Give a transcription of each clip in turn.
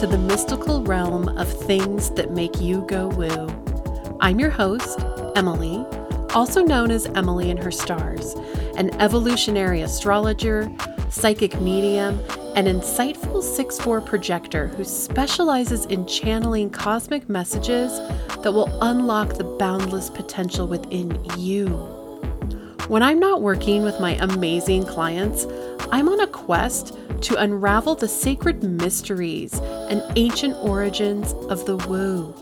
to the mystical realm of things that make you go woo. I'm your host, Emily, also known as Emily and Her Stars, an evolutionary astrologer, psychic medium, and insightful 6 4 projector who specializes in channeling cosmic messages that will unlock the boundless potential within you. When I'm not working with my amazing clients, I'm on a quest to unravel the sacred mysteries and ancient origins of the woo.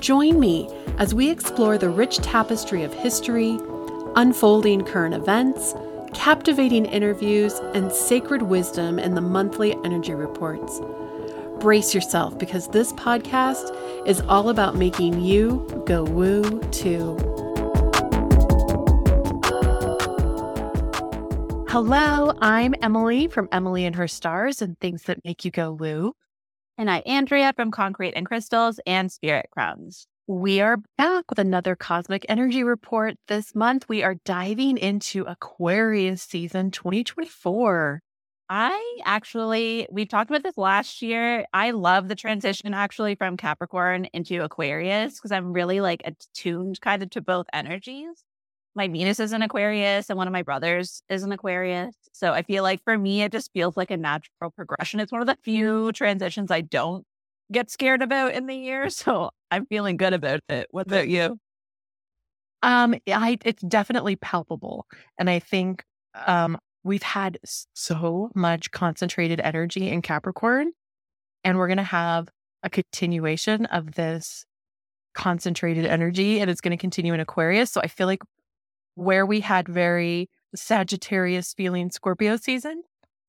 Join me as we explore the rich tapestry of history, unfolding current events, captivating interviews, and sacred wisdom in the monthly energy reports. Brace yourself because this podcast is all about making you go woo too. Hello, I'm Emily from Emily and Her Stars and Things That Make You Go Woo. And I'm Andrea from Concrete and Crystals and Spirit Crowns. We are back with another cosmic energy report. This month, we are diving into Aquarius season 2024. I actually, we've talked about this last year. I love the transition actually from Capricorn into Aquarius because I'm really like attuned kind of to both energies. My Venus is an Aquarius and one of my brothers is an Aquarius. So I feel like for me, it just feels like a natural progression. It's one of the few transitions I don't get scared about in the year. So I'm feeling good about it. What about you? Um, I it's definitely palpable, and I think um we've had so much concentrated energy in Capricorn, and we're gonna have a continuation of this concentrated energy, and it's going to continue in Aquarius. So I feel like where we had very Sagittarius feeling Scorpio season,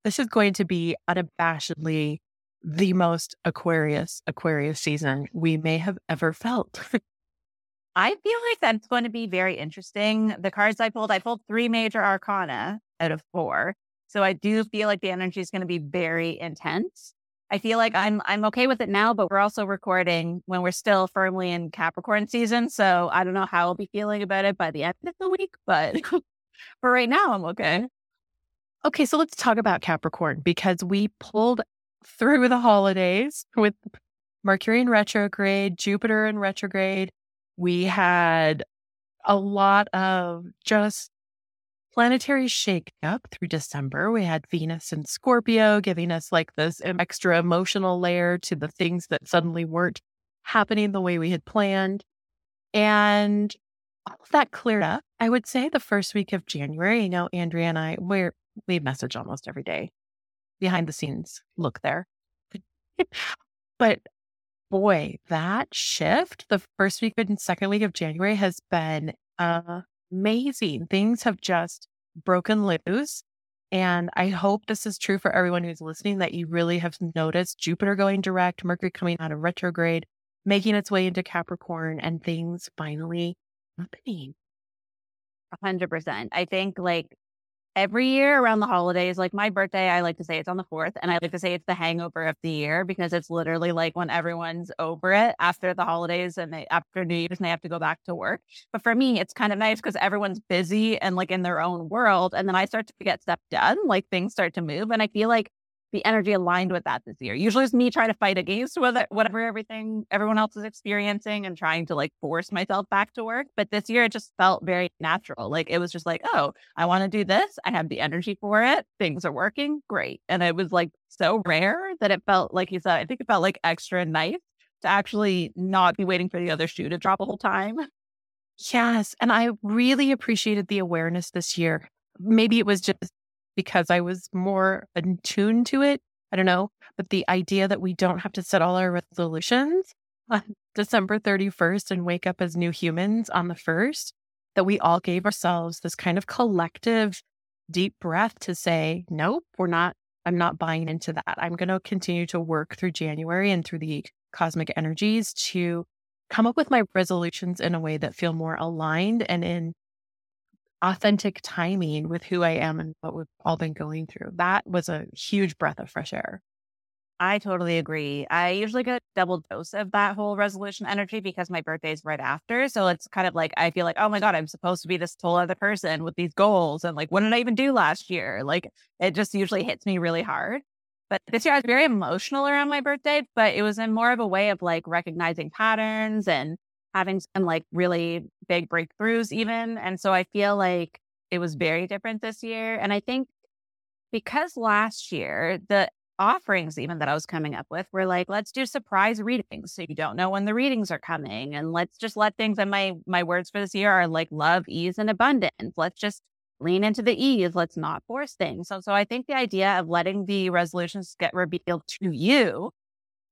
this is going to be unabashedly the most Aquarius Aquarius season we may have ever felt. I feel like that's going to be very interesting. The cards I pulled, I pulled three major arcana out of four. So I do feel like the energy is going to be very intense. I feel like I'm I'm okay with it now, but we're also recording when we're still firmly in Capricorn season. So I don't know how I'll be feeling about it by the end of the week, but for right now, I'm okay. Okay, so let's talk about Capricorn because we pulled through the holidays with Mercury in retrograde, Jupiter in retrograde. We had a lot of just planetary shake up through December. We had Venus and Scorpio giving us like this extra emotional layer to the things that suddenly weren't happening the way we had planned. And all of that cleared up. I would say the first week of January, you know, Andrea and I, we're, we message almost every day behind the scenes look there. but boy, that shift, the first week and second week of January has been uh, amazing. Things have just broken loose. And I hope this is true for everyone who's listening that you really have noticed Jupiter going direct, Mercury coming out of retrograde, making its way into Capricorn, and things finally happening. 100%. I think like every year around the holidays, like my birthday, I like to say it's on the fourth, and I like to say it's the hangover of the year because it's literally like when everyone's over it after the holidays and they, after New Year's and they have to go back to work. But for me, it's kind of nice because everyone's busy and like in their own world. And then I start to get stuff done, like things start to move. And I feel like the energy aligned with that this year. Usually it's me trying to fight against whatever everything everyone else is experiencing and trying to like force myself back to work. But this year it just felt very natural. Like it was just like, oh, I want to do this. I have the energy for it. Things are working. Great. And it was like so rare that it felt like you said, I think it felt like extra nice to actually not be waiting for the other shoe to drop a whole time. Yes. And I really appreciated the awareness this year. Maybe it was just because I was more attuned to it. I don't know. But the idea that we don't have to set all our resolutions on December 31st and wake up as new humans on the 1st, that we all gave ourselves this kind of collective deep breath to say, nope, we're not, I'm not buying into that. I'm going to continue to work through January and through the cosmic energies to come up with my resolutions in a way that feel more aligned and in authentic timing with who I am and what we've all been going through. That was a huge breath of fresh air. I totally agree. I usually get double dose of that whole resolution energy because my birthday is right after. So it's kind of like I feel like, oh my God, I'm supposed to be this whole other person with these goals. And like, what did I even do last year? Like it just usually hits me really hard. But this year I was very emotional around my birthday, but it was in more of a way of like recognizing patterns and having some like really big breakthroughs, even. And so I feel like it was very different this year. And I think because last year, the offerings even that I was coming up with were like, let's do surprise readings. So you don't know when the readings are coming. And let's just let things and my my words for this year are like love, ease, and abundance. Let's just lean into the ease. Let's not force things. So so I think the idea of letting the resolutions get revealed to you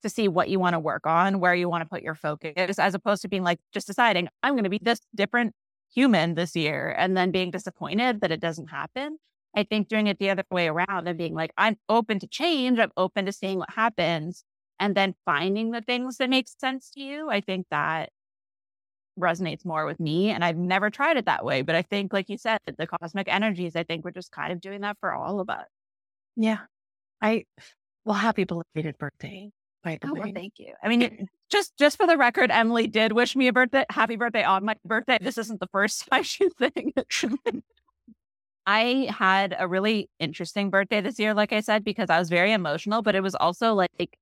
to see what you want to work on, where you want to put your focus, as opposed to being like just deciding, I'm going to be this different human this year and then being disappointed that it doesn't happen. I think doing it the other way around and being like, I'm open to change, I'm open to seeing what happens, and then finding the things that make sense to you. I think that resonates more with me. And I've never tried it that way. But I think, like you said, the cosmic energies, I think we're just kind of doing that for all of us. Yeah. I, well, happy belated birthday. By the oh, way. well, thank you. I mean, just just for the record, Emily did wish me a birthday, happy birthday on my birthday. This isn't the first time she's saying it. I had a really interesting birthday this year, like I said, because I was very emotional, but it was also like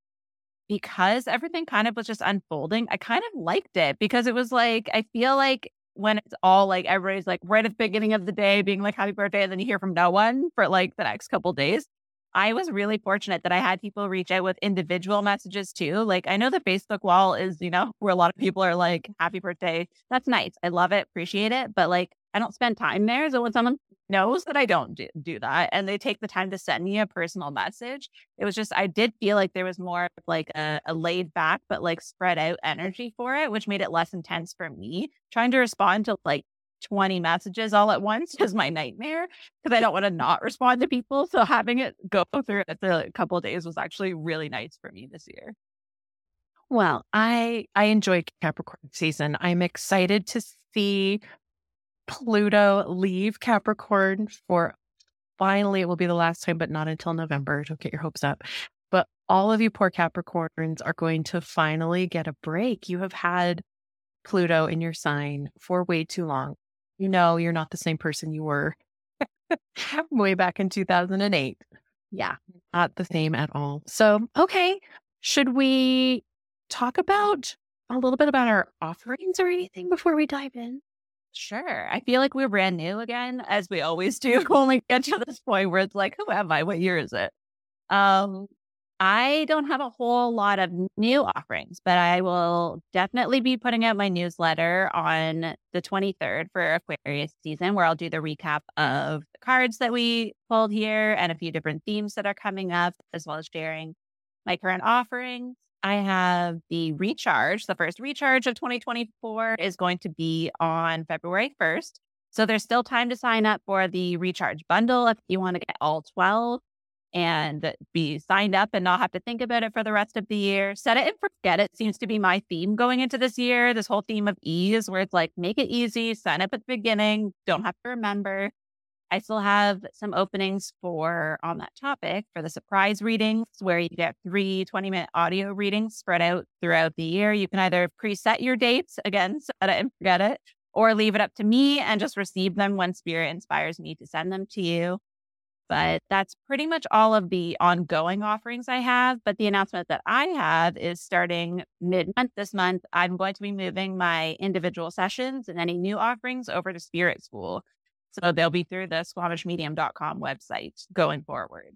because everything kind of was just unfolding, I kind of liked it because it was like, I feel like when it's all like everybody's like right at the beginning of the day being like happy birthday, and then you hear from no one for like the next couple days. I was really fortunate that I had people reach out with individual messages too. Like I know the Facebook wall is, you know, where a lot of people are like, happy birthday. That's nice. I love it, appreciate it. But like I don't spend time there. So when someone knows that I don't do, do that and they take the time to send me a personal message, it was just, I did feel like there was more of like a, a laid back, but like spread out energy for it, which made it less intense for me. Trying to respond to like 20 messages all at once is my nightmare because I don't want to not respond to people. So having it go through a couple of days was actually really nice for me this year. Well, I I enjoy Capricorn season. I'm excited to see Pluto leave Capricorn for finally, it will be the last time, but not until November. Don't get your hopes up. But all of you poor Capricorns are going to finally get a break. You have had Pluto in your sign for way too long. You know, you're not the same person you were way back in 2008. Yeah, not the same at all. So, okay, should we talk about a little bit about our offerings or anything before we dive in? Sure. I feel like we're brand new again, as we always do when we get to this point where it's like, who am I? What year is it? Um, I don't have a whole lot of new offerings, but I will definitely be putting out my newsletter on the 23rd for Aquarius season, where I'll do the recap of the cards that we pulled here and a few different themes that are coming up, as well as sharing my current offerings. I have the recharge. The first recharge of 2024 is going to be on February 1st. So there's still time to sign up for the recharge bundle if you want to get all 12 and be signed up and not have to think about it for the rest of the year. Set it and forget it seems to be my theme going into this year. This whole theme of ease, where it's like, make it easy, sign up at the beginning, don't have to remember. I still have some openings for on that topic for the surprise readings where you get three 20 minute audio readings spread out throughout the year. You can either preset your dates again, set it and forget it, or leave it up to me and just receive them when spirit inspires me to send them to you. But that's pretty much all of the ongoing offerings I have. But the announcement that I have is starting mid month this month. I'm going to be moving my individual sessions and any new offerings over to Spirit School. So they'll be through the squamishmedium.com website going forward.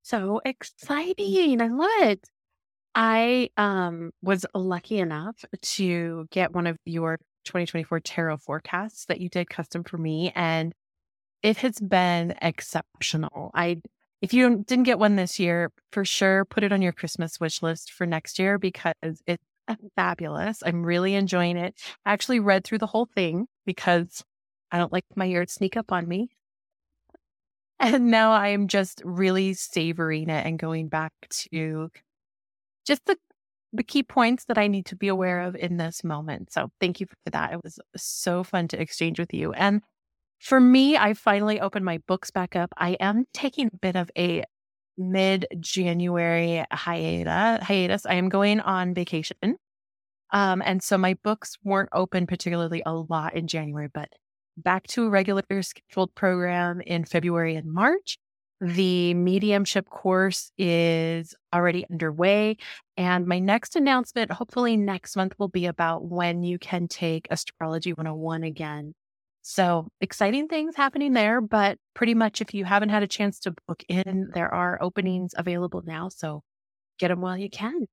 So exciting. I love it. I um, was lucky enough to get one of your 2024 tarot forecasts that you did custom for me. And it has been exceptional. I if you didn't get one this year, for sure put it on your Christmas wish list for next year because it's fabulous. I'm really enjoying it. I actually read through the whole thing because I don't like my ear to sneak up on me. And now I am just really savoring it and going back to just the the key points that I need to be aware of in this moment. So thank you for that. It was so fun to exchange with you. And for me, I finally opened my books back up. I am taking a bit of a mid January hiatus. Hiatus. I am going on vacation. Um, and so my books weren't open particularly a lot in January, but back to a regular scheduled program in February and March. The mediumship course is already underway. And my next announcement, hopefully next month, will be about when you can take Astrology 101 again. So exciting things happening there. But pretty much, if you haven't had a chance to book in, there are openings available now. So get them while you can.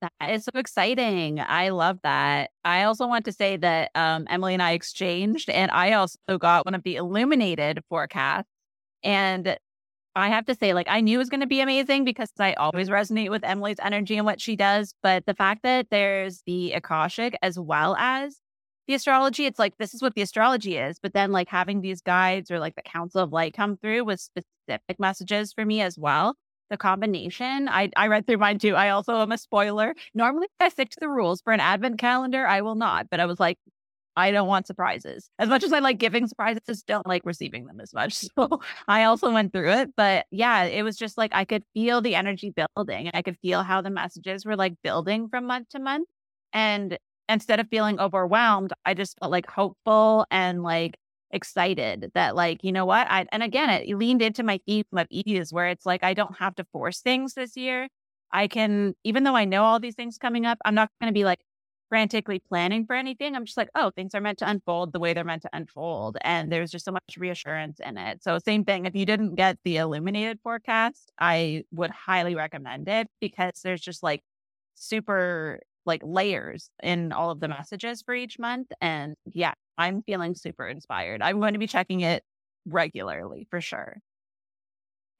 That is so exciting. I love that. I also want to say that um, Emily and I exchanged, and I also got one of the illuminated forecasts. And I have to say, like, I knew it was going to be amazing because I always resonate with Emily's energy and what she does. But the fact that there's the Akashic as well as the astrology, it's like, this is what the astrology is. But then, like, having these guides or like the Council of Light come through with specific messages for me as well. The combination, I, I read through mine too. I also am a spoiler. Normally, I stick to the rules for an advent calendar. I will not, but I was like, I don't want surprises. As much as I like giving surprises, don't like receiving them as much. So I also went through it. But yeah, it was just like I could feel the energy building. I could feel how the messages were like building from month to month. And instead of feeling overwhelmed, I just felt like hopeful and like excited that like, you know what? I and again it leaned into my theme of ease where it's like I don't have to force things this year. I can, even though I know all these things coming up, I'm not going to be like, frantically planning for anything. I'm just like, oh, things are meant to unfold the way they're meant to unfold. And there's just so much reassurance in it. So, same thing. If you didn't get the illuminated forecast, I would highly recommend it because there's just like super like layers in all of the mm. messages for each month. And yeah, I'm feeling super inspired. I'm going to be checking it regularly for sure.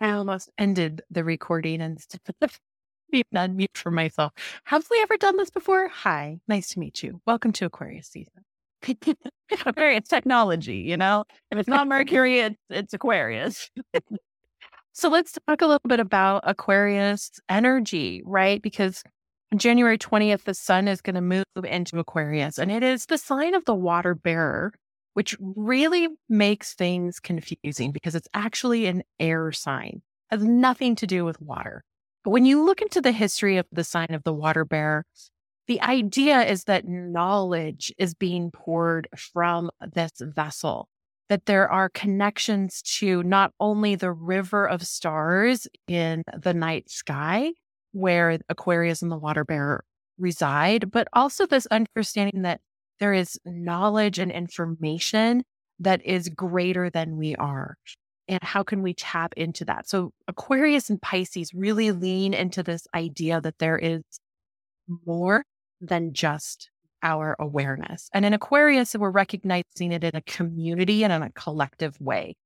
I almost ended the recording and be unmute for myself. Have we ever done this before? Hi, nice to meet you. Welcome to Aquarius season. Aquarius technology, you know? If it's not Mercury, it's, it's Aquarius. so let's talk a little bit about Aquarius energy, right? Because January 20th, the sun is going to move into Aquarius, and it is the sign of the water bearer, which really makes things confusing because it's actually an air sign. It has nothing to do with water. But when you look into the history of the sign of the water bearer, the idea is that knowledge is being poured from this vessel, that there are connections to not only the river of stars in the night sky, where Aquarius and the water bearer reside, but also this understanding that there is knowledge and information that is greater than we are and how can we tap into that? So, Aquarius and Pisces really lean into this idea that there is more than just our awareness. And in Aquarius, we're recognizing it in a community and in a collective way.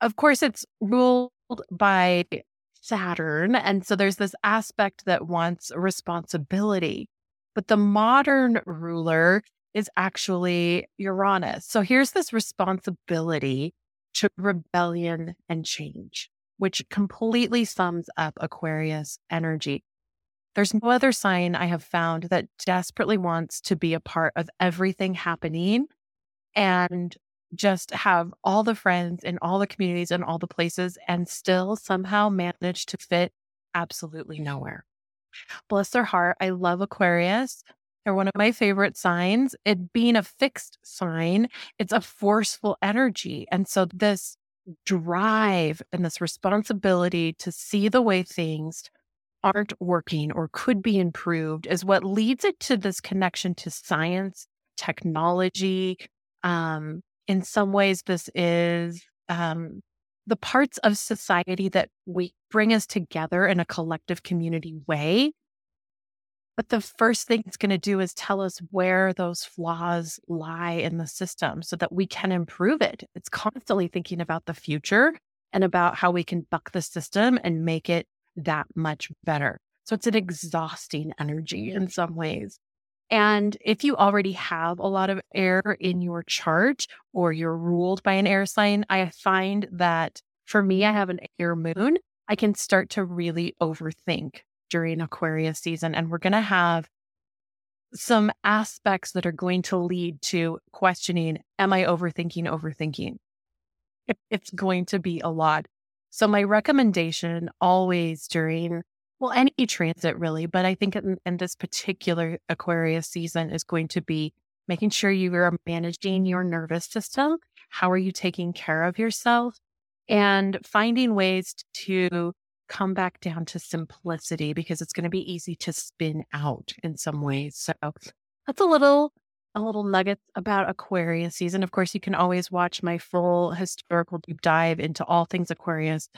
Of course, it's ruled by Saturn. And so there's this aspect that wants responsibility. But the modern ruler is actually Uranus. So here's this responsibility to rebellion and change, which completely sums up Aquarius energy. There's no other sign I have found that desperately wants to be a part of everything happening and just have all the friends in all the communities and all the places and still somehow manage to fit absolutely nowhere. Bless their heart. I love Aquarius. They're one of my favorite signs. It being a fixed sign, it's a forceful energy. And so this drive and this responsibility to see the way things aren't working or could be improved is what leads it to this connection to science, technology. Um, in some ways, this is um, the parts of society that we bring us together in a collective community way but the first thing it's going to do is tell us where those flaws lie in the system so that we can improve it. It's constantly thinking about the future and about how we can buck the system and make it that much better. So it's an exhausting energy in some ways. And if you already have a lot of air in your chart or you're ruled by an air sign, I find that for me, I have an air moon. I can start to really overthink during Aquarius season. And we're going to have some aspects that are going to lead to questioning Am I overthinking, overthinking? It's going to be a lot. So, my recommendation always during, well, any transit really, but I think in, in this particular Aquarius season is going to be making sure you are managing your nervous system. How are you taking care of yourself? and finding ways to come back down to simplicity because it's going to be easy to spin out in some ways. So that's a little a little nugget about Aquarius season. Of course, you can always watch my full historical deep dive into all things Aquarius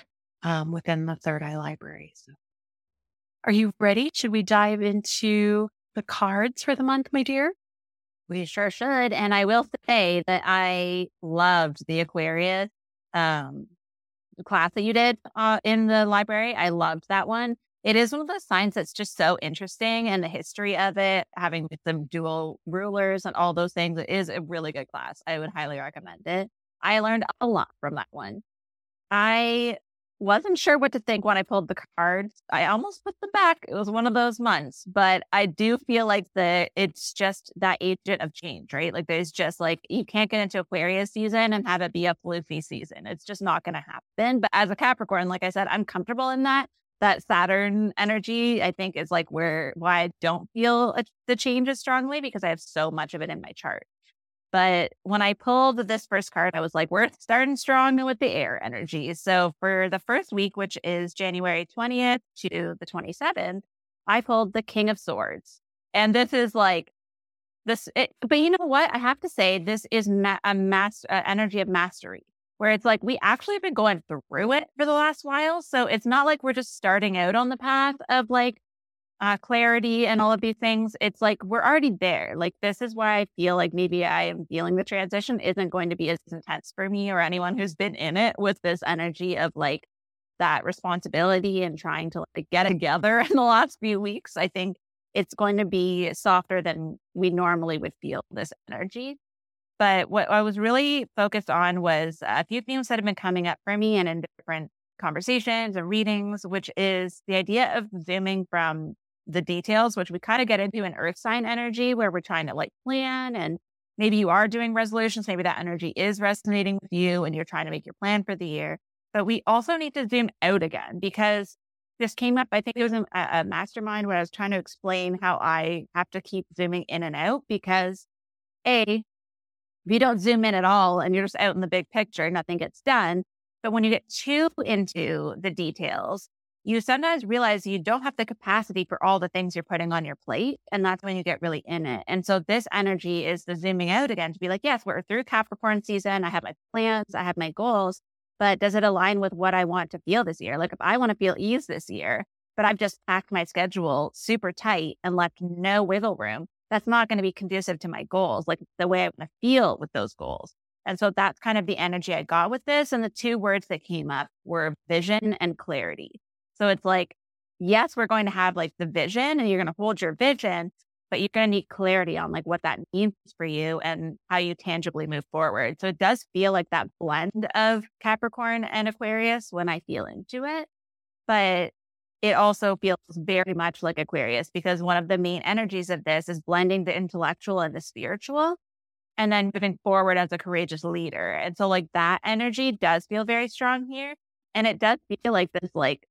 um, within the Third Eye Library. So, are you ready? Should we dive into the cards for the month, my dear? We sure should. And I will say that I loved the Aquarius um, class that you did uh, in the library. I loved that one. It is one of those signs that's just so interesting and the history of it, having some dual rulers and all those things. It is a really good class. I would highly recommend it. I learned a lot from that one. I wasn't sure what to think when I pulled the cards. I almost put them back. It was one of those months, but I do feel like the it's just that agent of change, right? Like there's just like you can't get into Aquarius season and have it be a floofy season. It's just not going to happen. But as a Capricorn, like I said, I'm comfortable in that that Saturn energy, I think, is like where why I don't feel a, the change as strongly because I have so much of it in my chart. But when I pulled this first card, I was like, we're starting strong with the air energy. So for the first week, which is January 20th to the 27th, I pulled the King of Swords. And this is like this, it, but you know what? I have to say, this is ma- a mass uh, energy of mastery where it's like we actually have been going through it for the last while. So it's not like we're just starting out on the path of like uh, clarity and all of these things. It's like we're already there. Like, this is why I feel like maybe I am feeling the transition isn't going to be as intense for me or anyone who's been in it with this energy of like that responsibility and trying to like get together in the last few weeks. I think it's going to be softer than we normally would feel this energy. But what I was really focused on was a few themes that have been coming up for me and in different conversations and readings, which is the idea of zooming from the details, which we kind of get into in earth sign energy, where we're trying to like plan and maybe you are doing resolutions. Maybe that energy is resonating with you and you're trying to make your plan for the year. But we also need to zoom out again because this came up. I think it was a, a mastermind where I was trying to explain how I have to keep zooming in and out because A, if you don't zoom in at all and you're just out in the big picture, nothing gets done. But when you get too into the details, you sometimes realize you don't have the capacity for all the things you're putting on your plate. And that's when you get really in it. And so this energy is the zooming out again to be like, yes, we're through Capricorn season. I have my plans, I have my goals, but does it align with what I want to feel this year? Like if I want to feel ease this year, but I've just packed my schedule super tight and left no wiggle room, that's not going to be conducive to my goals, like the way I want to feel with those goals. And so that's kind of the energy I got with this. And the two words that came up were vision and clarity. So it's like, yes, we're going to have like the vision and you're going to hold your vision, but you're going to need clarity on like what that means for you and how you tangibly move forward. So it does feel like that blend of Capricorn and Aquarius when I feel into it. But it also feels very much like Aquarius because one of the main energies of this is blending the intellectual and the spiritual and then moving forward as a courageous leader. And so like that energy does feel very strong here. And it does feel like this, like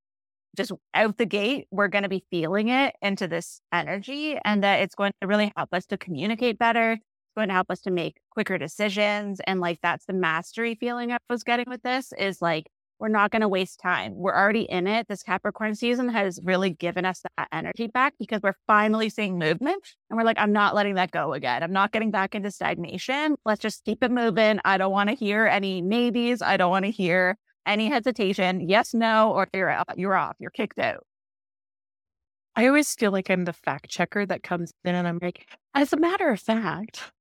just out the gate, we're going to be feeling it into this energy and that it's going to really help us to communicate better. It's going to help us to make quicker decisions. And like that's the mastery feeling I was getting with this is like we're not going to waste time. We're already in it. This Capricorn season has really given us that energy back because we're finally seeing movement. And we're like, I'm not letting that go again. I'm not getting back into stagnation. Let's just keep it moving. I don't want to hear any maybes. I don't want to hear any hesitation. Yes, no, or you're out, you're off. You're kicked out. I always feel like I'm the fact checker that comes in and I'm like, as a matter of fact,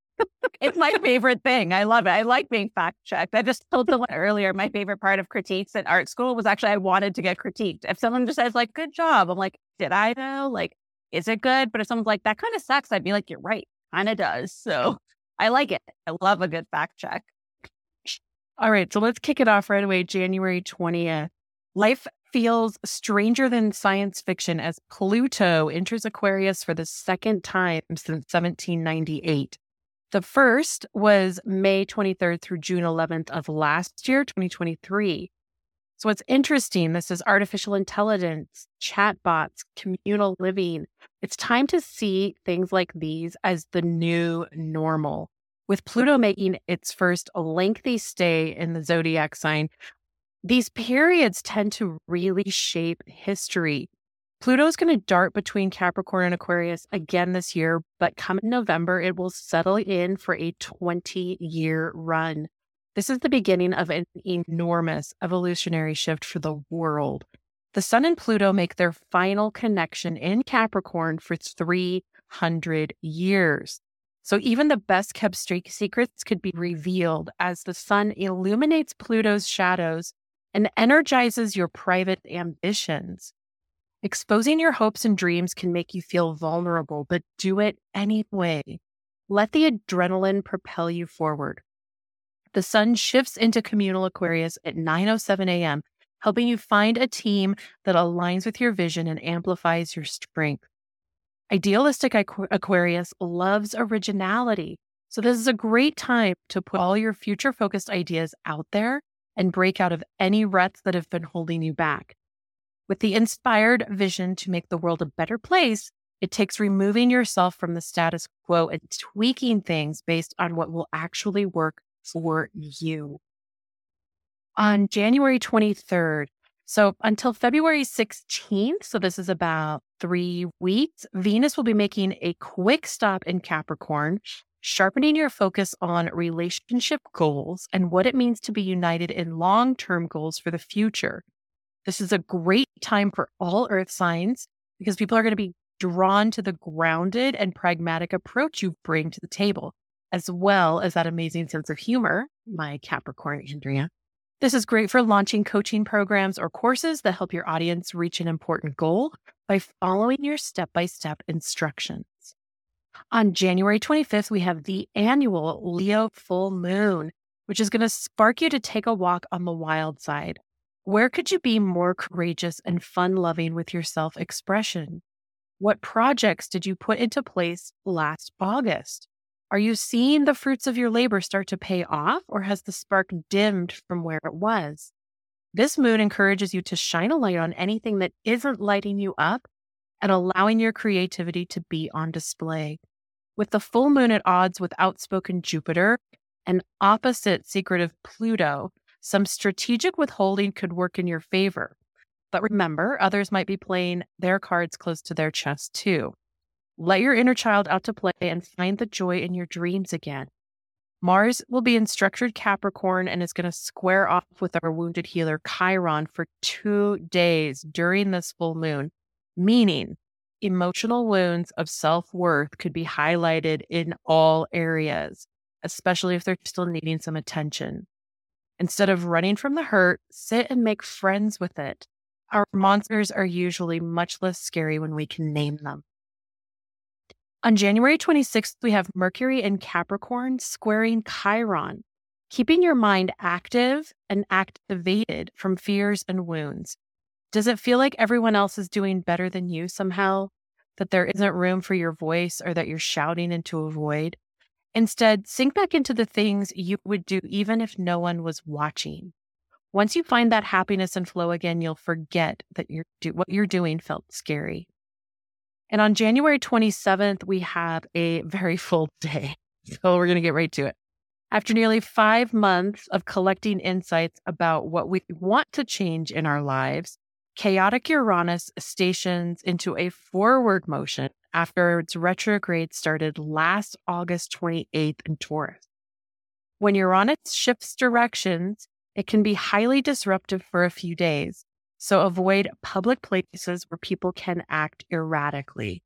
it's my favorite thing. I love it. I like being fact checked. I just told someone earlier my favorite part of critiques at art school was actually I wanted to get critiqued. If someone just says like "good job," I'm like, "Did I know? Like, is it good?" But if someone's like, "That kind of sucks," I'd be like, "You're right. Kind of does." So I like it. I love a good fact check. All right, so let's kick it off right away. January twentieth. Life feels stranger than science fiction as Pluto enters Aquarius for the second time since 1798. The first was May 23rd through June 11th of last year, 2023. So it's interesting. This is artificial intelligence, chatbots, communal living. It's time to see things like these as the new normal. With Pluto making its first lengthy stay in the zodiac sign, These periods tend to really shape history. Pluto's going to dart between Capricorn and Aquarius again this year, but come November, it will settle in for a 20 year run. This is the beginning of an enormous evolutionary shift for the world. The Sun and Pluto make their final connection in Capricorn for 300 years. So even the best kept secrets could be revealed as the Sun illuminates Pluto's shadows and energizes your private ambitions. Exposing your hopes and dreams can make you feel vulnerable, but do it anyway. Let the adrenaline propel you forward. The sun shifts into communal Aquarius at 9:07 a.m., helping you find a team that aligns with your vision and amplifies your strength. Idealistic Aquarius loves originality. So this is a great time to put all your future focused ideas out there and break out of any ruts that have been holding you back. With the inspired vision to make the world a better place, it takes removing yourself from the status quo and tweaking things based on what will actually work for you. On January 23rd, so until February 16th, so this is about three weeks, Venus will be making a quick stop in Capricorn, sharpening your focus on relationship goals and what it means to be united in long term goals for the future. This is a great time for all earth signs because people are going to be drawn to the grounded and pragmatic approach you bring to the table, as well as that amazing sense of humor, my Capricorn Andrea. This is great for launching coaching programs or courses that help your audience reach an important goal by following your step by step instructions. On January 25th, we have the annual Leo full moon, which is going to spark you to take a walk on the wild side. Where could you be more courageous and fun loving with your self expression? What projects did you put into place last August? Are you seeing the fruits of your labor start to pay off, or has the spark dimmed from where it was? This moon encourages you to shine a light on anything that isn't lighting you up and allowing your creativity to be on display. With the full moon at odds with outspoken Jupiter and opposite secretive Pluto, some strategic withholding could work in your favor. But remember, others might be playing their cards close to their chest too. Let your inner child out to play and find the joy in your dreams again. Mars will be in structured Capricorn and is going to square off with our wounded healer Chiron for two days during this full moon, meaning emotional wounds of self worth could be highlighted in all areas, especially if they're still needing some attention. Instead of running from the hurt, sit and make friends with it. Our monsters are usually much less scary when we can name them. On January 26th, we have Mercury in Capricorn squaring Chiron, keeping your mind active and activated from fears and wounds. Does it feel like everyone else is doing better than you somehow? That there isn't room for your voice or that you're shouting into a void? Instead, sink back into the things you would do even if no one was watching. Once you find that happiness and flow again, you'll forget that you're do- what you're doing felt scary. And on January 27th, we have a very full day. So we're going to get right to it. After nearly five months of collecting insights about what we want to change in our lives, chaotic Uranus stations into a forward motion after its retrograde started last August 28th in Taurus. When Uranus shifts directions, it can be highly disruptive for a few days. So avoid public places where people can act erratically.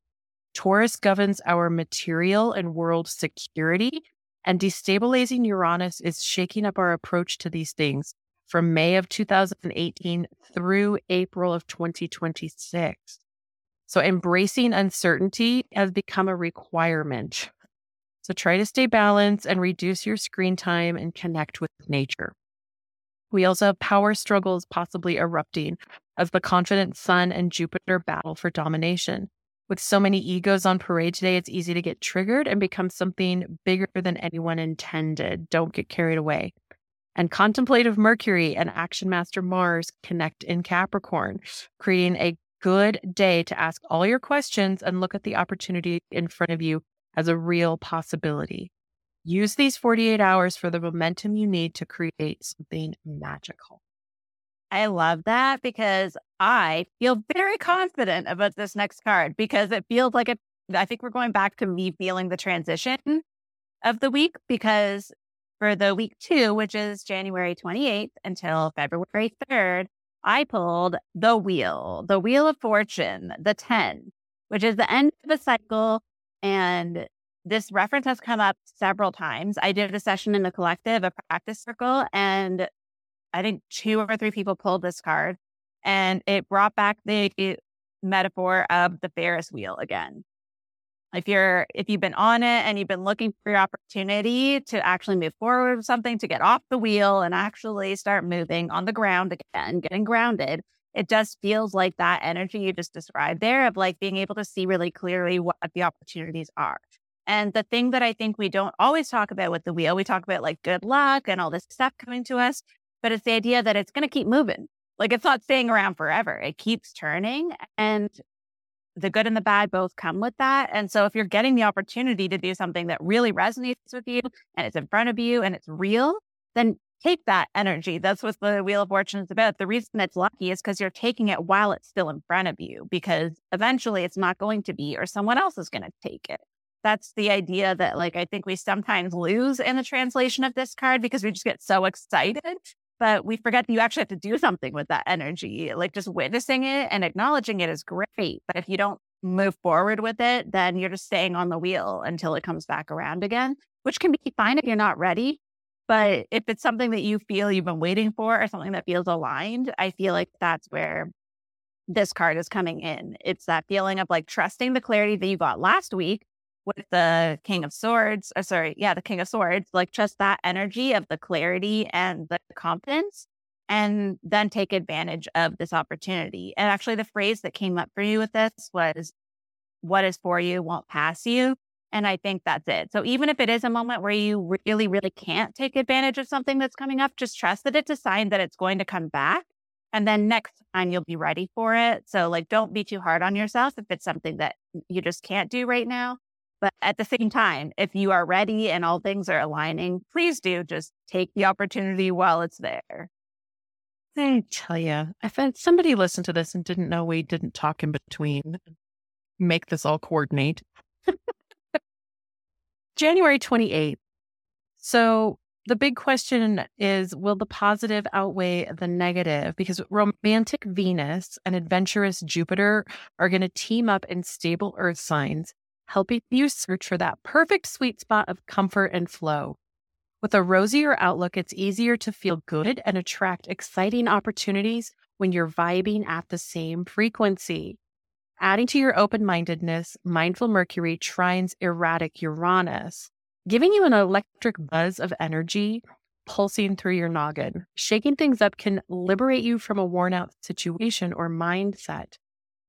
Taurus governs our material and world security, and destabilizing Uranus is shaking up our approach to these things from May of 2018 through April of 2026. So embracing uncertainty has become a requirement. So try to stay balanced and reduce your screen time and connect with nature. We also have power struggles possibly erupting as the confident Sun and Jupiter battle for domination. With so many egos on parade today, it's easy to get triggered and become something bigger than anyone intended. Don't get carried away. And contemplative Mercury and action master Mars connect in Capricorn, creating a good day to ask all your questions and look at the opportunity in front of you as a real possibility. Use these 48 hours for the momentum you need to create something magical. I love that because I feel very confident about this next card because it feels like it. I think we're going back to me feeling the transition of the week because for the week two, which is January 28th until February 3rd, I pulled the wheel, the wheel of fortune, the 10, which is the end of a cycle. And this reference has come up several times. I did a session in the collective, a practice circle, and I think two or three people pulled this card and it brought back the metaphor of the Ferris wheel again. If you're if you've been on it and you've been looking for your opportunity to actually move forward with something, to get off the wheel and actually start moving on the ground again, getting grounded, it just feels like that energy you just described there of like being able to see really clearly what the opportunities are. And the thing that I think we don't always talk about with the wheel, we talk about like good luck and all this stuff coming to us, but it's the idea that it's going to keep moving. Like it's not staying around forever. It keeps turning and the good and the bad both come with that. And so if you're getting the opportunity to do something that really resonates with you and it's in front of you and it's real, then take that energy. That's what the Wheel of Fortune is about. The reason it's lucky is because you're taking it while it's still in front of you, because eventually it's not going to be, or someone else is going to take it. That's the idea that, like, I think we sometimes lose in the translation of this card because we just get so excited but we forget that you actually have to do something with that energy. Like just witnessing it and acknowledging it is great. But if you don't move forward with it, then you're just staying on the wheel until it comes back around again, which can be fine if you're not ready. But if it's something that you feel you've been waiting for or something that feels aligned, I feel like that's where this card is coming in. It's that feeling of like trusting the clarity that you got last week with the King of Swords, or sorry, yeah, the King of Swords, like just that energy of the clarity and the confidence, and then take advantage of this opportunity. And actually, the phrase that came up for you with this was, What is for you won't pass you. And I think that's it. So even if it is a moment where you really, really can't take advantage of something that's coming up, just trust that it's a sign that it's going to come back. And then next time you'll be ready for it. So, like, don't be too hard on yourself if it's something that you just can't do right now. But at the same time, if you are ready and all things are aligning, please do just take the opportunity while it's there. I tell you, if somebody listened to this and didn't know we didn't talk in between, make this all coordinate. January 28th. So the big question is will the positive outweigh the negative? Because romantic Venus and adventurous Jupiter are going to team up in stable earth signs helping you search for that perfect sweet spot of comfort and flow. With a rosier outlook, it's easier to feel good and attract exciting opportunities when you're vibing at the same frequency. Adding to your open mindedness, mindful Mercury trines erratic Uranus, giving you an electric buzz of energy pulsing through your noggin. Shaking things up can liberate you from a worn out situation or mindset.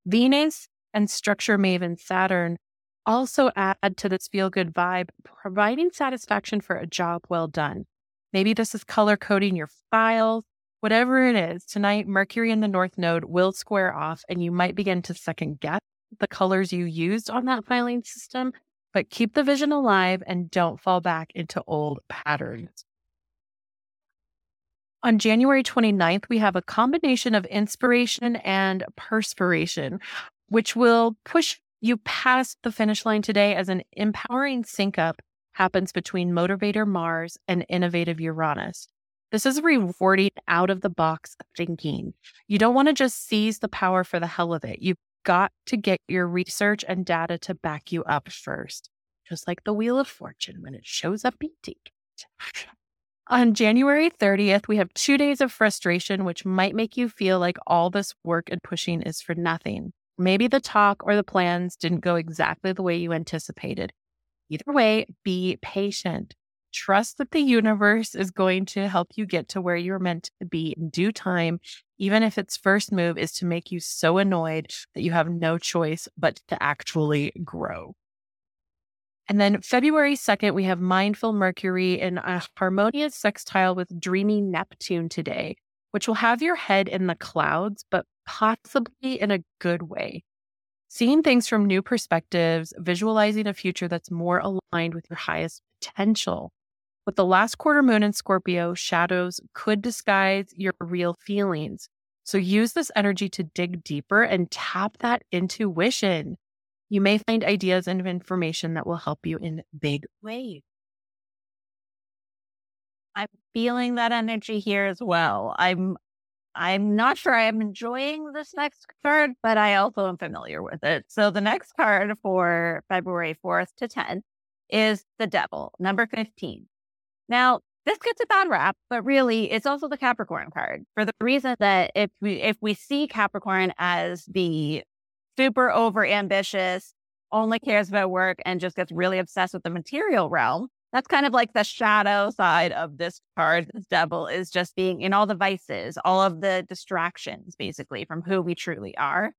Venus and structure maven Saturn also add to this feel good vibe, providing satisfaction for a job well done. Maybe this is color coding your files, whatever it is. Tonight, Mercury in the North Node will square off, and you might begin to second guess the colors you used on that filing system, but keep the vision alive and don't fall back into old patterns. On January 29th, we have a combination of inspiration and perspiration, which will push you passed the finish line today as an empowering sync up happens between motivator Mars and innovative Uranus. This is rewarding out of the box thinking. You don't want to just seize the power for the hell of it. You've got to get your research and data to back you up first, just like the Wheel of Fortune when it shows up beating. On January 30th, we have two days of frustration, which might make you feel like all this work and pushing is for nothing. Maybe the talk or the plans didn't go exactly the way you anticipated. Either way, be patient. Trust that the universe is going to help you get to where you're meant to be in due time, even if its first move is to make you so annoyed that you have no choice but to actually grow. And then February 2nd, we have Mindful Mercury in a harmonious sextile with Dreamy Neptune today which will have your head in the clouds, but possibly in a good way. Seeing things from new perspectives, visualizing a future that's more aligned with your highest potential. With the last quarter moon in Scorpio, shadows could disguise your real feelings. So use this energy to dig deeper and tap that intuition. You may find ideas and information that will help you in big ways. I'm feeling that energy here as well. I'm I'm not sure I'm enjoying this next card, but I also am familiar with it. So the next card for February 4th to 10th is the Devil, number 15. Now, this gets a bad rap, but really it's also the Capricorn card for the reason that if we if we see Capricorn as the super over ambitious, only cares about work and just gets really obsessed with the material realm, that's kind of like the shadow side of this card. This devil is just being in all the vices, all of the distractions, basically, from who we truly are.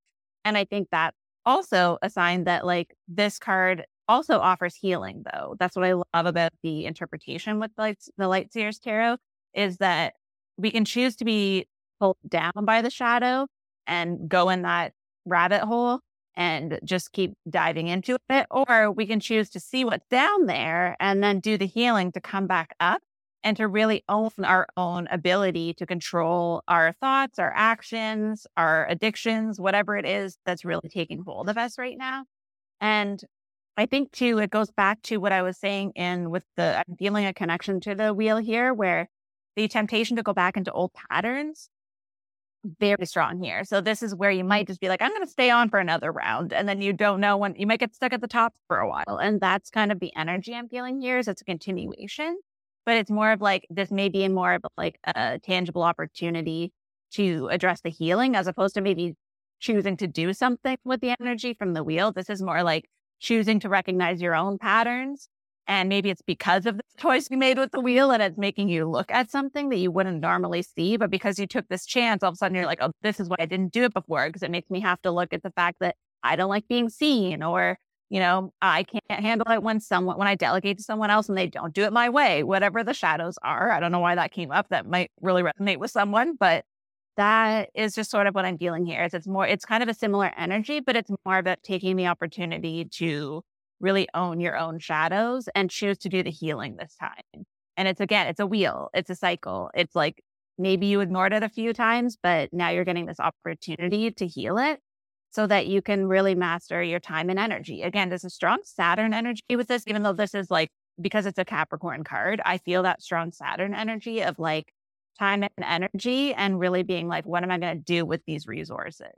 And I think that also a sign that like this card also offers healing though. That's what I love about the interpretation with like the Light Seers Tarot is that we can choose to be pulled down by the shadow and go in that rabbit hole and just keep diving into it. Or we can choose to see what's down there and then do the healing to come back up and to really own our own ability to control our thoughts, our actions, our addictions, whatever it is that's really taking hold of us right now. And I think too, it goes back to what I was saying in with the, I'm feeling a connection to the wheel here where the temptation to go back into old patterns very strong here. So this is where you mm-hmm. might just be like, I'm going to stay on for another round. And then you don't know when you might get stuck at the top for a while. And that's kind of the energy I'm feeling here is it's a continuation, but it's more of like, this may be more of like a tangible opportunity to address the healing as opposed to maybe choosing to do something with the energy from the wheel. This is more like choosing to recognize your own patterns and maybe it's because of the choice you made with the wheel and it's making you look at something that you wouldn't normally see. But because you took this chance, all of a sudden you're like, oh, this is why I didn't do it before. Because it makes me have to look at the fact that I don't like being seen or, you know, I can't handle it when someone, when I delegate to someone else and they don't do it my way, whatever the shadows are. I don't know why that came up. That might really resonate with someone, but that is just sort of what I'm feeling here. Is it's more, it's kind of a similar energy, but it's more about taking the opportunity to really own your own shadows and choose to do the healing this time. And it's again, it's a wheel, it's a cycle. It's like maybe you ignored it a few times, but now you're getting this opportunity to heal it so that you can really master your time and energy. Again, there's a strong Saturn energy with this, even though this is like, because it's a Capricorn card, I feel that strong Saturn energy of like time and energy and really being like, what am I going to do with these resources?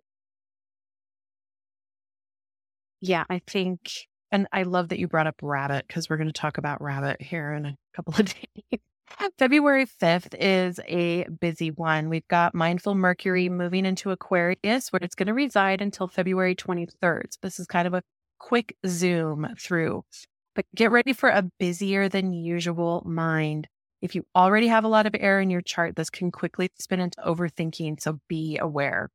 Yeah, I think and I love that you brought up rabbit because we're going to talk about rabbit here in a couple of days. February 5th is a busy one. We've got mindful Mercury moving into Aquarius, where it's going to reside until February 23rd. So this is kind of a quick zoom through. But get ready for a busier than usual mind. If you already have a lot of air in your chart, this can quickly spin into overthinking. So be aware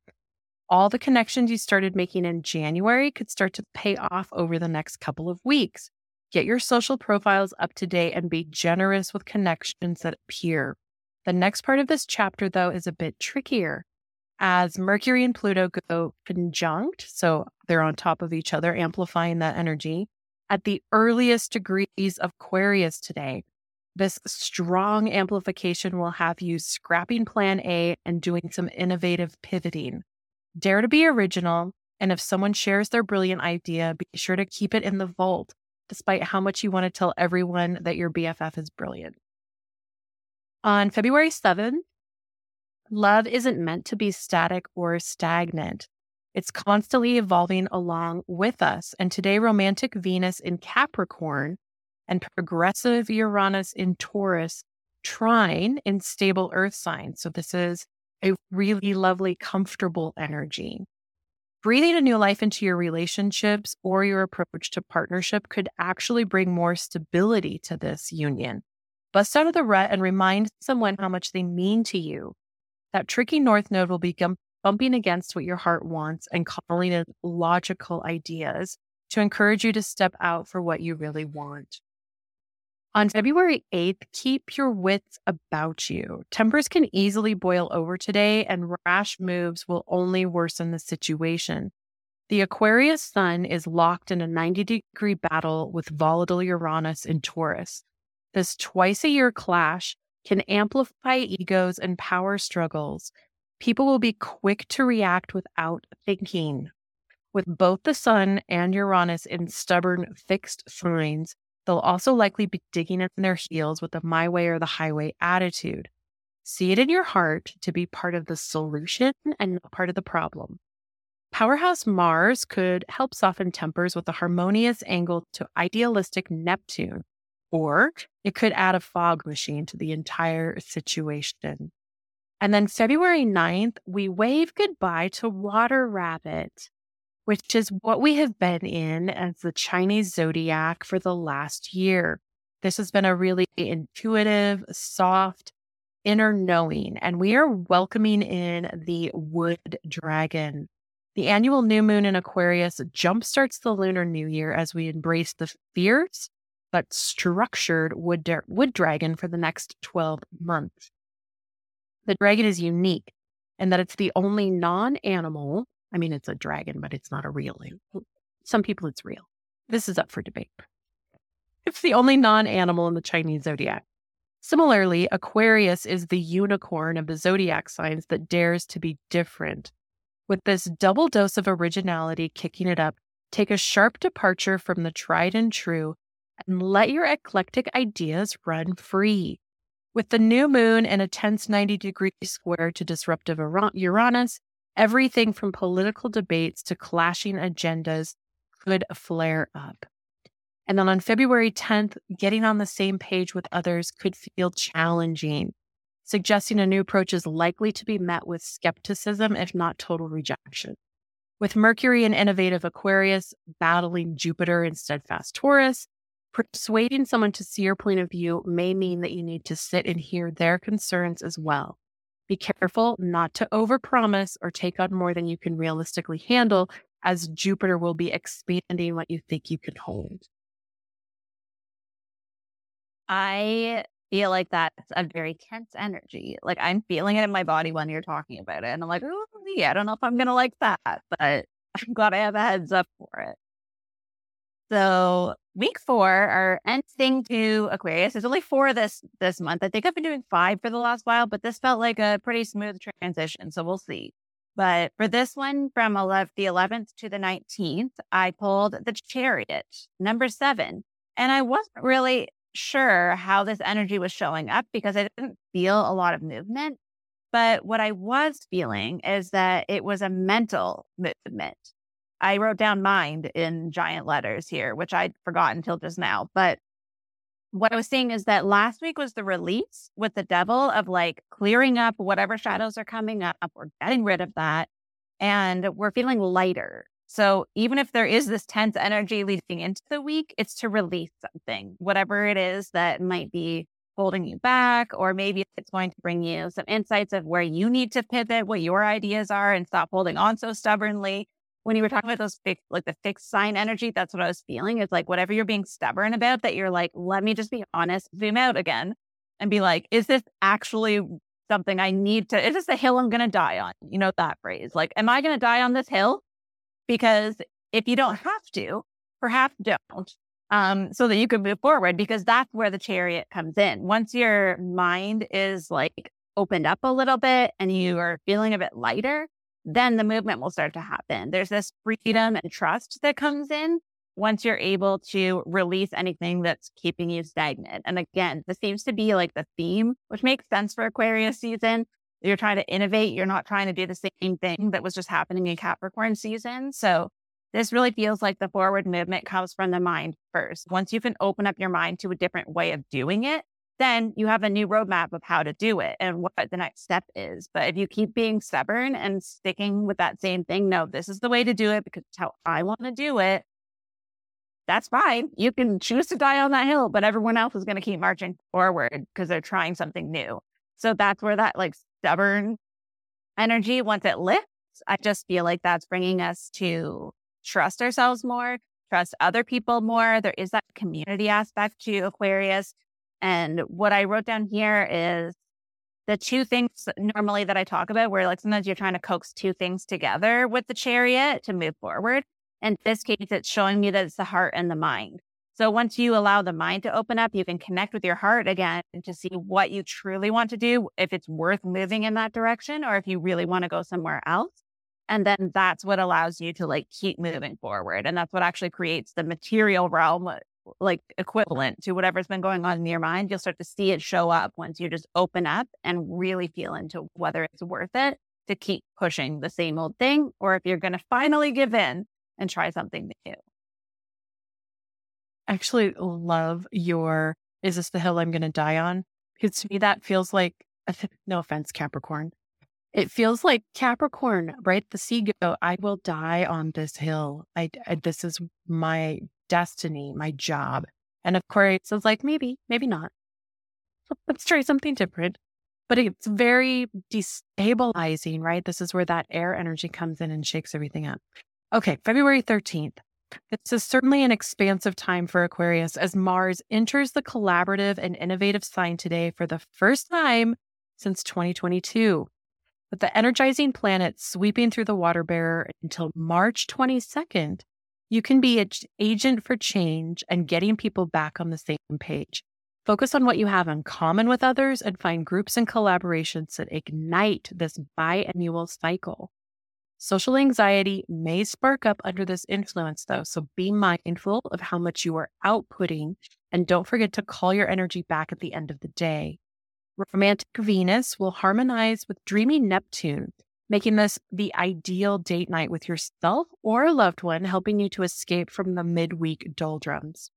all the connections you started making in January could start to pay off over the next couple of weeks. Get your social profiles up to date and be generous with connections that appear. The next part of this chapter, though, is a bit trickier. As Mercury and Pluto go conjunct, so they're on top of each other, amplifying that energy, at the earliest degrees of Aquarius today. This strong amplification will have you scrapping plan A and doing some innovative pivoting. Dare to be original. And if someone shares their brilliant idea, be sure to keep it in the vault, despite how much you want to tell everyone that your BFF is brilliant. On February 7th, love isn't meant to be static or stagnant. It's constantly evolving along with us. And today, romantic Venus in Capricorn and progressive Uranus in Taurus trine in stable earth signs. So, this is a really lovely, comfortable energy. Breathing a new life into your relationships or your approach to partnership could actually bring more stability to this union. Bust out of the rut and remind someone how much they mean to you. That tricky North Node will be bumping against what your heart wants and calling in logical ideas to encourage you to step out for what you really want. On February 8th, keep your wits about you. Tempers can easily boil over today, and rash moves will only worsen the situation. The Aquarius sun is locked in a 90 degree battle with volatile Uranus in Taurus. This twice a year clash can amplify egos and power struggles. People will be quick to react without thinking. With both the sun and Uranus in stubborn, fixed signs, they'll also likely be digging in their heels with a my way or the highway attitude. See it in your heart to be part of the solution and not part of the problem. Powerhouse Mars could help soften tempers with a harmonious angle to idealistic Neptune, or it could add a fog machine to the entire situation. And then February 9th, we wave goodbye to Water Rabbit, which is what we have been in as the Chinese zodiac for the last year. This has been a really intuitive, soft, inner knowing, and we are welcoming in the wood dragon. The annual new moon in Aquarius jumpstarts the lunar new year as we embrace the fierce but structured wood, wood dragon for the next 12 months. The dragon is unique in that it's the only non animal. I mean, it's a dragon, but it's not a real. Some people, it's real. This is up for debate. It's the only non animal in the Chinese zodiac. Similarly, Aquarius is the unicorn of the zodiac signs that dares to be different with this double dose of originality kicking it up, take a sharp departure from the tried and true and let your eclectic ideas run free. With the new moon and a tense 90 degree square to disruptive Uranus, everything from political debates to clashing agendas could flare up. And then on February 10th, getting on the same page with others could feel challenging suggesting a new approach is likely to be met with skepticism, if not total rejection. With Mercury in innovative Aquarius battling Jupiter in steadfast Taurus, persuading someone to see your point of view may mean that you need to sit and hear their concerns as well. Be careful not to overpromise or take on more than you can realistically handle, as Jupiter will be expanding what you think you can hold. I feel like that's a very tense energy. Like I'm feeling it in my body when you're talking about it. And I'm like, oh, yeah, I don't know if I'm going to like that, but I'm glad I have a heads up for it. So week four, our ending to Aquarius. There's only four this this month. I think I've been doing five for the last while, but this felt like a pretty smooth transition. So we'll see. But for this one, from 11, the 11th to the 19th, I pulled the Chariot, number seven. And I wasn't really sure how this energy was showing up because I didn't feel a lot of movement. But what I was feeling is that it was a mental movement. I wrote down mind in giant letters here, which I'd forgotten until just now. But what I was seeing is that last week was the release with the devil of like clearing up whatever shadows are coming up or getting rid of that. And we're feeling lighter. So even if there is this tense energy leading into the week, it's to release something, whatever it is that might be holding you back, or maybe it's going to bring you some insights of where you need to pivot, what your ideas are, and stop holding on so stubbornly. When you were talking about those like the fixed sign energy, that's what I was feeling. Is like whatever you're being stubborn about, that you're like, let me just be honest, zoom out again, and be like, is this actually something I need to? Is this a hill I'm going to die on? You know that phrase. Like, am I going to die on this hill? because if you don't have to, perhaps don't. Um, so that you can move forward because that's where the chariot comes in. Once your mind is like opened up a little bit and you are feeling a bit lighter, then the movement will start to happen. There's this freedom and trust that comes in once you're able to release anything that's keeping you stagnant. And again, this seems to be like the theme, which makes sense for Aquarius season you're trying to innovate. You're not trying to do the same thing that was just happening in Capricorn season. So this really feels like the forward movement comes from the mind first. Once you can open up your mind to a different way of doing it, then you have a new roadmap of how to do it and what the next step is. But if you keep being stubborn and sticking with that same thing, no, this is the way to do it because it's how I want to do it. That's fine. You can choose to die on that hill, but everyone else is going to keep marching forward because they're trying something new. So that's where that like stubborn energy, once it lifts, I just feel like that's bringing us to trust ourselves more, trust other people more. There is that community aspect to Aquarius. And what I wrote down here is the two things normally that I talk about, where like sometimes you're trying to coax two things together with the chariot to move forward. In this case, it's showing me that it's the heart and the mind. So once you allow the mind to open up, you can connect with your heart again to see what you truly want to do, if it's worth moving in that direction or if you really want to go somewhere else. And then that's what allows you to like keep moving forward. And that's what actually creates the material realm, like equivalent to whatever's been going on in your mind. You'll start to see it show up once you just open up and really feel into whether it's worth it to keep pushing the same old thing or if you're going to finally give in and try something new actually love your is this the hill I'm going to die on? Because to me, that feels like, no offense, Capricorn. It feels like Capricorn, right? The sea go, I will die on this hill. I, I this is my destiny, my job. And of course, it's like, maybe, maybe not. Let's try something different. But it's very destabilizing, right? This is where that air energy comes in and shakes everything up. Okay, February 13th. This is certainly an expansive time for Aquarius as Mars enters the collaborative and innovative sign today for the first time since 2022. With the energizing planet sweeping through the water bearer until March 22nd, you can be an agent for change and getting people back on the same page. Focus on what you have in common with others and find groups and collaborations that ignite this biannual cycle. Social anxiety may spark up under this influence, though, so be mindful of how much you are outputting and don't forget to call your energy back at the end of the day. Romantic Venus will harmonize with dreamy Neptune, making this the ideal date night with yourself or a loved one, helping you to escape from the midweek doldrums.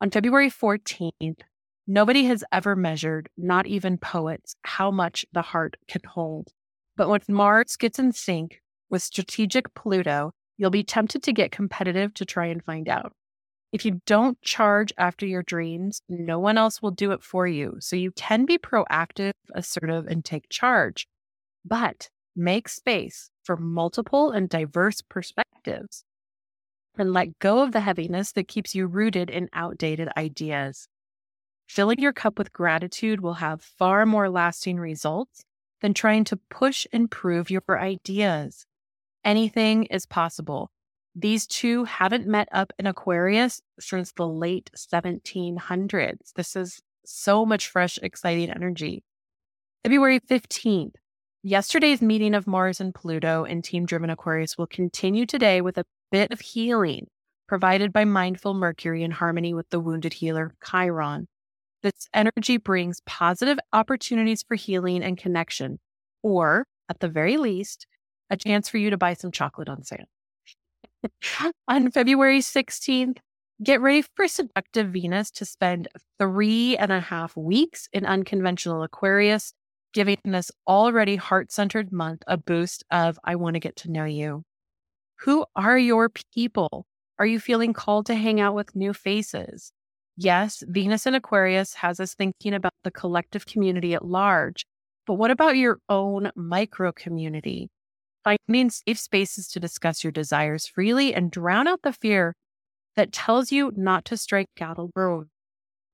On February 14th, nobody has ever measured, not even poets, how much the heart can hold. But when Mars gets in sync with strategic Pluto, you'll be tempted to get competitive to try and find out. If you don't charge after your dreams, no one else will do it for you. So you can be proactive, assertive, and take charge, but make space for multiple and diverse perspectives and let go of the heaviness that keeps you rooted in outdated ideas. Filling your cup with gratitude will have far more lasting results than trying to push and prove your ideas anything is possible. These two haven't met up in Aquarius since the late 1700s. This is so much fresh, exciting energy. February 15th, yesterday's meeting of Mars and Pluto in Team Driven Aquarius will continue today with a bit of healing provided by mindful Mercury in harmony with the wounded healer Chiron. This energy brings positive opportunities for healing and connection, or at the very least, a chance for you to buy some chocolate on sale. on February 16th, get ready for seductive Venus to spend three and a half weeks in unconventional Aquarius, giving this already heart centered month a boost of I want to get to know you. Who are your people? Are you feeling called to hang out with new faces? Yes, Venus in Aquarius has us thinking about the collective community at large, but what about your own micro community? Finding safe spaces to discuss your desires freely and drown out the fear that tells you not to strike out alone.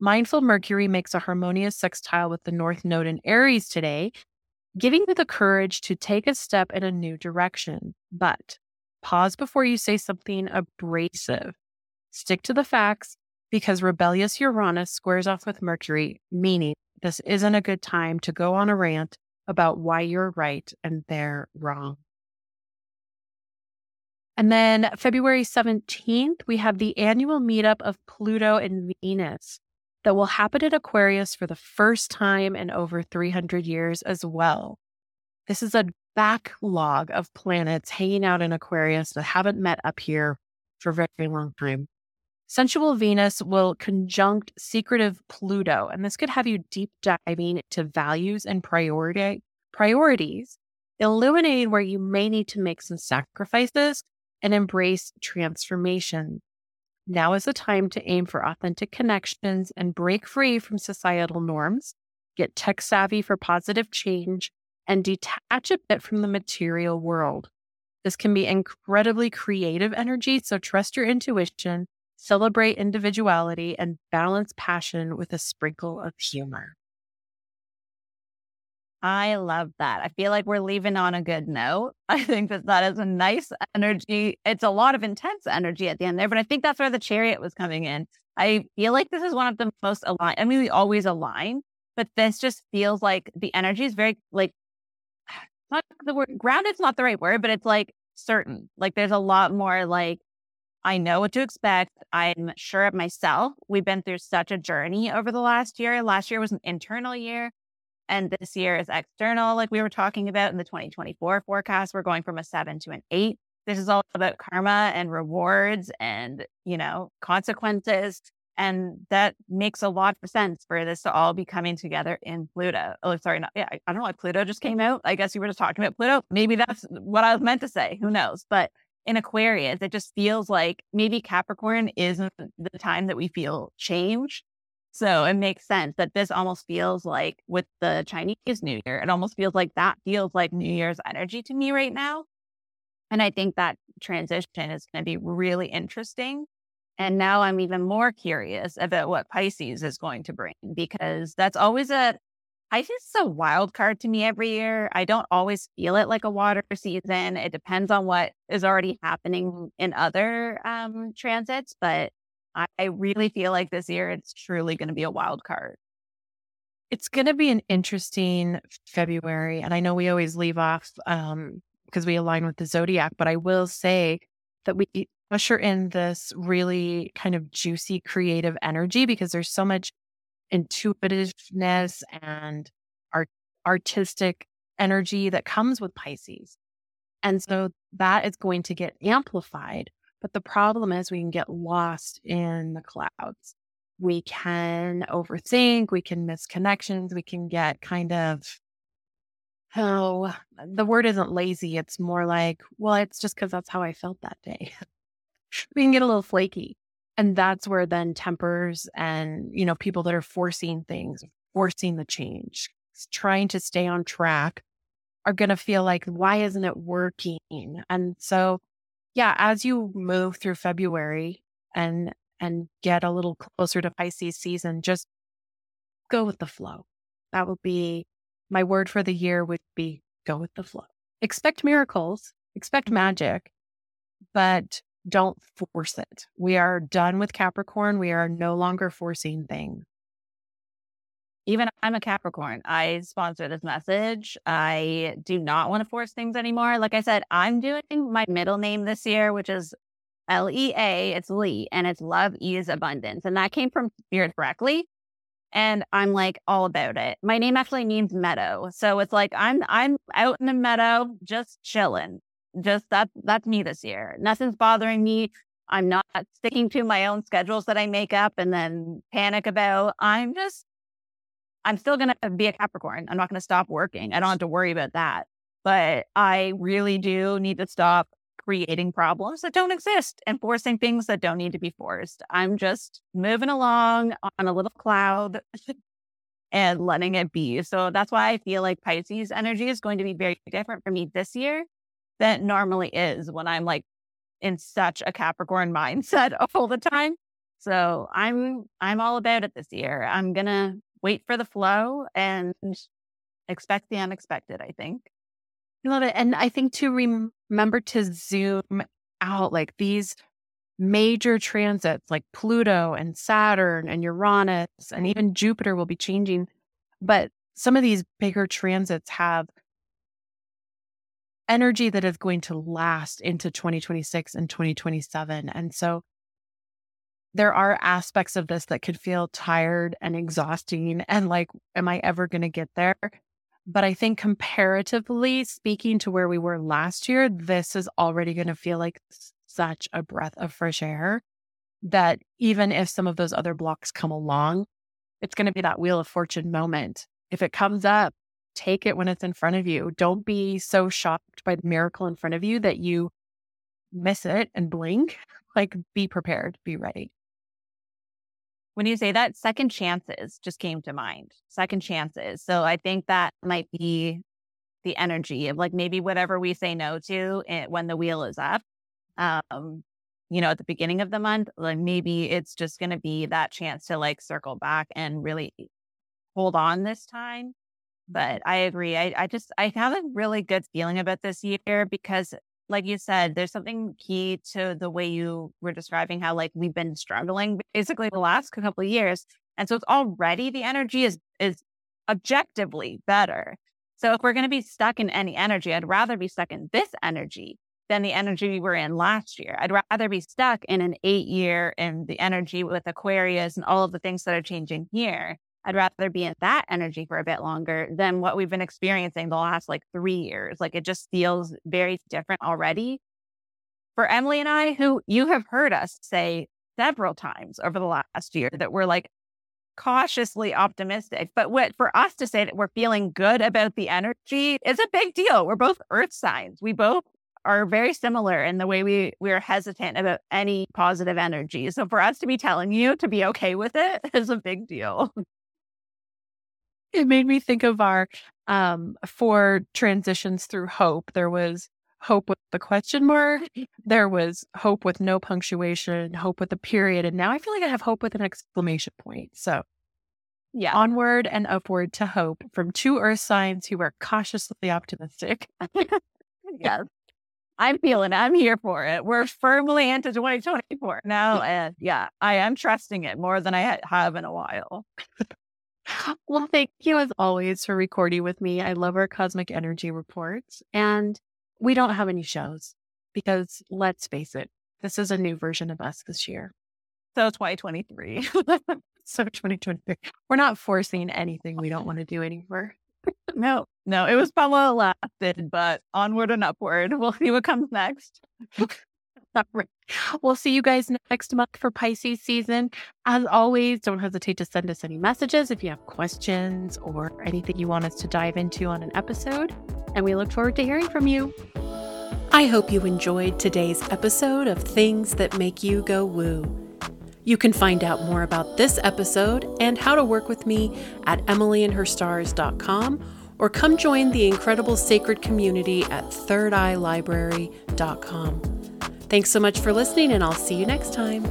Mindful Mercury makes a harmonious sextile with the North Node in Aries today, giving you the courage to take a step in a new direction. But pause before you say something abrasive. Stick to the facts because rebellious Uranus squares off with Mercury, meaning this isn't a good time to go on a rant about why you're right and they're wrong. And then February 17th, we have the annual meetup of Pluto and Venus that will happen in Aquarius for the first time in over 300 years as well. This is a backlog of planets hanging out in Aquarius that haven't met up here for a very long time. Sensual Venus will conjunct secretive Pluto, and this could have you deep diving to values and priority, priorities, illuminating where you may need to make some sacrifices and embrace transformation. Now is the time to aim for authentic connections and break free from societal norms, get tech savvy for positive change, and detach a bit from the material world. This can be incredibly creative energy, so trust your intuition, celebrate individuality, and balance passion with a sprinkle of humor. I love that. I feel like we're leaving on a good note. I think that that is a nice energy. It's a lot of intense energy at the end there, but I think that's where the chariot was coming in. I feel like this is one of the most aligned. I mean, we always align, but this just feels like the energy is very like not the word grounded's not the right word, but it's like certain. Like there's a lot more like I know what to expect. I'm sure of myself. We've been through such a journey over the last year. Last year was an internal year, and this year is external, like we were talking about in the 2024 forecast. We're going from a seven to an eight. This is all about karma and rewards and, you know, consequences. And that makes a lot of sense for this to all be coming together in Pluto. Oh, sorry. Not, yeah, I don't know why Pluto just came out. I guess you were just talking about Pluto. Maybe that's what I was meant to say. Who knows? But in Aquarius, it just feels like maybe Capricorn isn't the time that we feel change. So it makes sense that this almost feels like with the Chinese New Year, it almost feels like that feels like New Year's energy to me right now. And I think that transition is going to be really interesting. And now I'm even more curious about what Pisces is going to bring because that's always a Pisces is a wild card to me every year. I don't always feel it like a water season. It depends on what is already happening in other um, transits, but I, really feel like this year it's truly going to be a wild card. It's going to be an interesting February. And I know we always leave off um, because we align with the zodiac, but I will say that we usher in this really kind of juicy creative energy because there's so much intuitiveness and art, artistic energy that comes with Pisces. And so that is going to get amplified. But the problem is we can get lost in the clouds. We can overthink, we can miss connections, we can get kind of oh, the word isn't lazy. It's more like, well, it's just because that's how I felt that day. we can get a little flaky. And that's where then tempers and, you know, people that are forcing things, forcing the change, trying to stay on track are going to feel like, why isn't it working? And so, yeah, as you move through February and, and get a little closer to Pisces season, just go with the flow. That would be my word for the year would be go with the flow. Expect miracles, expect mm-hmm. magic, but don't force it. We are done with Capricorn. We are no longer forcing things. Even I'm a Capricorn. I sponsor this message. I do not want to force things anymore. Like I said, I'm doing my middle name this year, which is L E A. It's Lee, and it's love, ease, abundance. And that came from Spirit directly and I'm like all about it. My name actually means meadow. So it's like I'm I'm out in the meadow just chilling. Just that that's me this year. Nothing's bothering me. I'm not sticking to my own schedules that I make up and then panic about. I'm just I'm still going to be a Capricorn. I'm not going to stop working. I don't have to worry about that. But I really do need to stop creating problems that don't exist and forcing things that don't need to be forced. I'm just moving along on a little cloud and letting it be. So that's why I feel like Pisces energy is going to be very different for me this year than normally is when I'm like in such a Capricorn mindset all the time. So I'm I'm all about it this year. I'm to wait for the flow and expect the unexpected, I think. I love it. And I think to remember to zoom out like these major transits like Pluto and Saturn and Uranus and even Jupiter will be changing. But some of these bigger transits have energy that is going to last into 2026 and 2027. And so there are aspects of this that could feel tired and exhausting and like, am I ever going to get there? But I think comparatively speaking to where we were last year, this is already going to feel like such a breath of fresh air that even if some of those other blocks come along, it's going to be that wheel of fortune moment. If it comes up, take it when it's in front of you. Don't be so shocked by the miracle in front of you that you miss it and blink. Like, be prepared, be ready. When you say that, second chances just came to mind. Second chances. So I think that might be the energy of like maybe whatever we say no to it, when the wheel is up. Um, you know, at the beginning of the month, like maybe it's just going to be that chance to like circle back and really hold on this time. But I agree. I, I just, I have a really good feeling about this year because like you said, there's something key to the way you were describing how like we've been struggling basically the last couple of years. And so it's already the energy is is objectively better. So if we're going to be stuck in any energy, I'd rather be stuck in this energy than the energy we were in last year. I'd rather be stuck in an eight year in the energy with Aquarius and all of the things that are changing here. I'd rather be in that energy for a bit longer than what we've been experiencing the last like three years. Like it just feels very different already. For Emily and I, who you have heard us say several times over the last year that we're like cautiously optimistic. But what for us to say that we're feeling good about the energy is a big deal. We're both earth signs. We both are very similar in the way we we're hesitant about any positive energy. So for us to be telling you to be okay with it is a big deal. It made me think of our um for transitions through hope. There was hope with the question mark. There was hope with no punctuation, hope with a period. And now I feel like I have hope with an exclamation point. So Yeah. onward and upward to hope from two earth signs who are cautiously optimistic. yes. I'm feeling it. I'm here for it. We're firmly into 2024 now. And yeah, I am trusting it more than I ha- have in a while. Well, thank you as always for recording with me. I love our cosmic energy reports. And we don't have any shows because let's face it, this is a new version of us this year. So 2023. So 2023. We're not forcing anything we don't want to do anymore. no, no, it was probably lasted, but onward and upward. We'll see what comes next. All right. We'll see you guys next month for Pisces season. As always, don't hesitate to send us any messages if you have questions or anything you want us to dive into on an episode. And we look forward to hearing from you. I hope you enjoyed today's episode of Things That Make You Go Woo. You can find out more about this episode and how to work with me at emilyandherstars.com or come join the incredible sacred community at thirdeyelibrary.com. Thanks so much for listening, and I'll see you next time.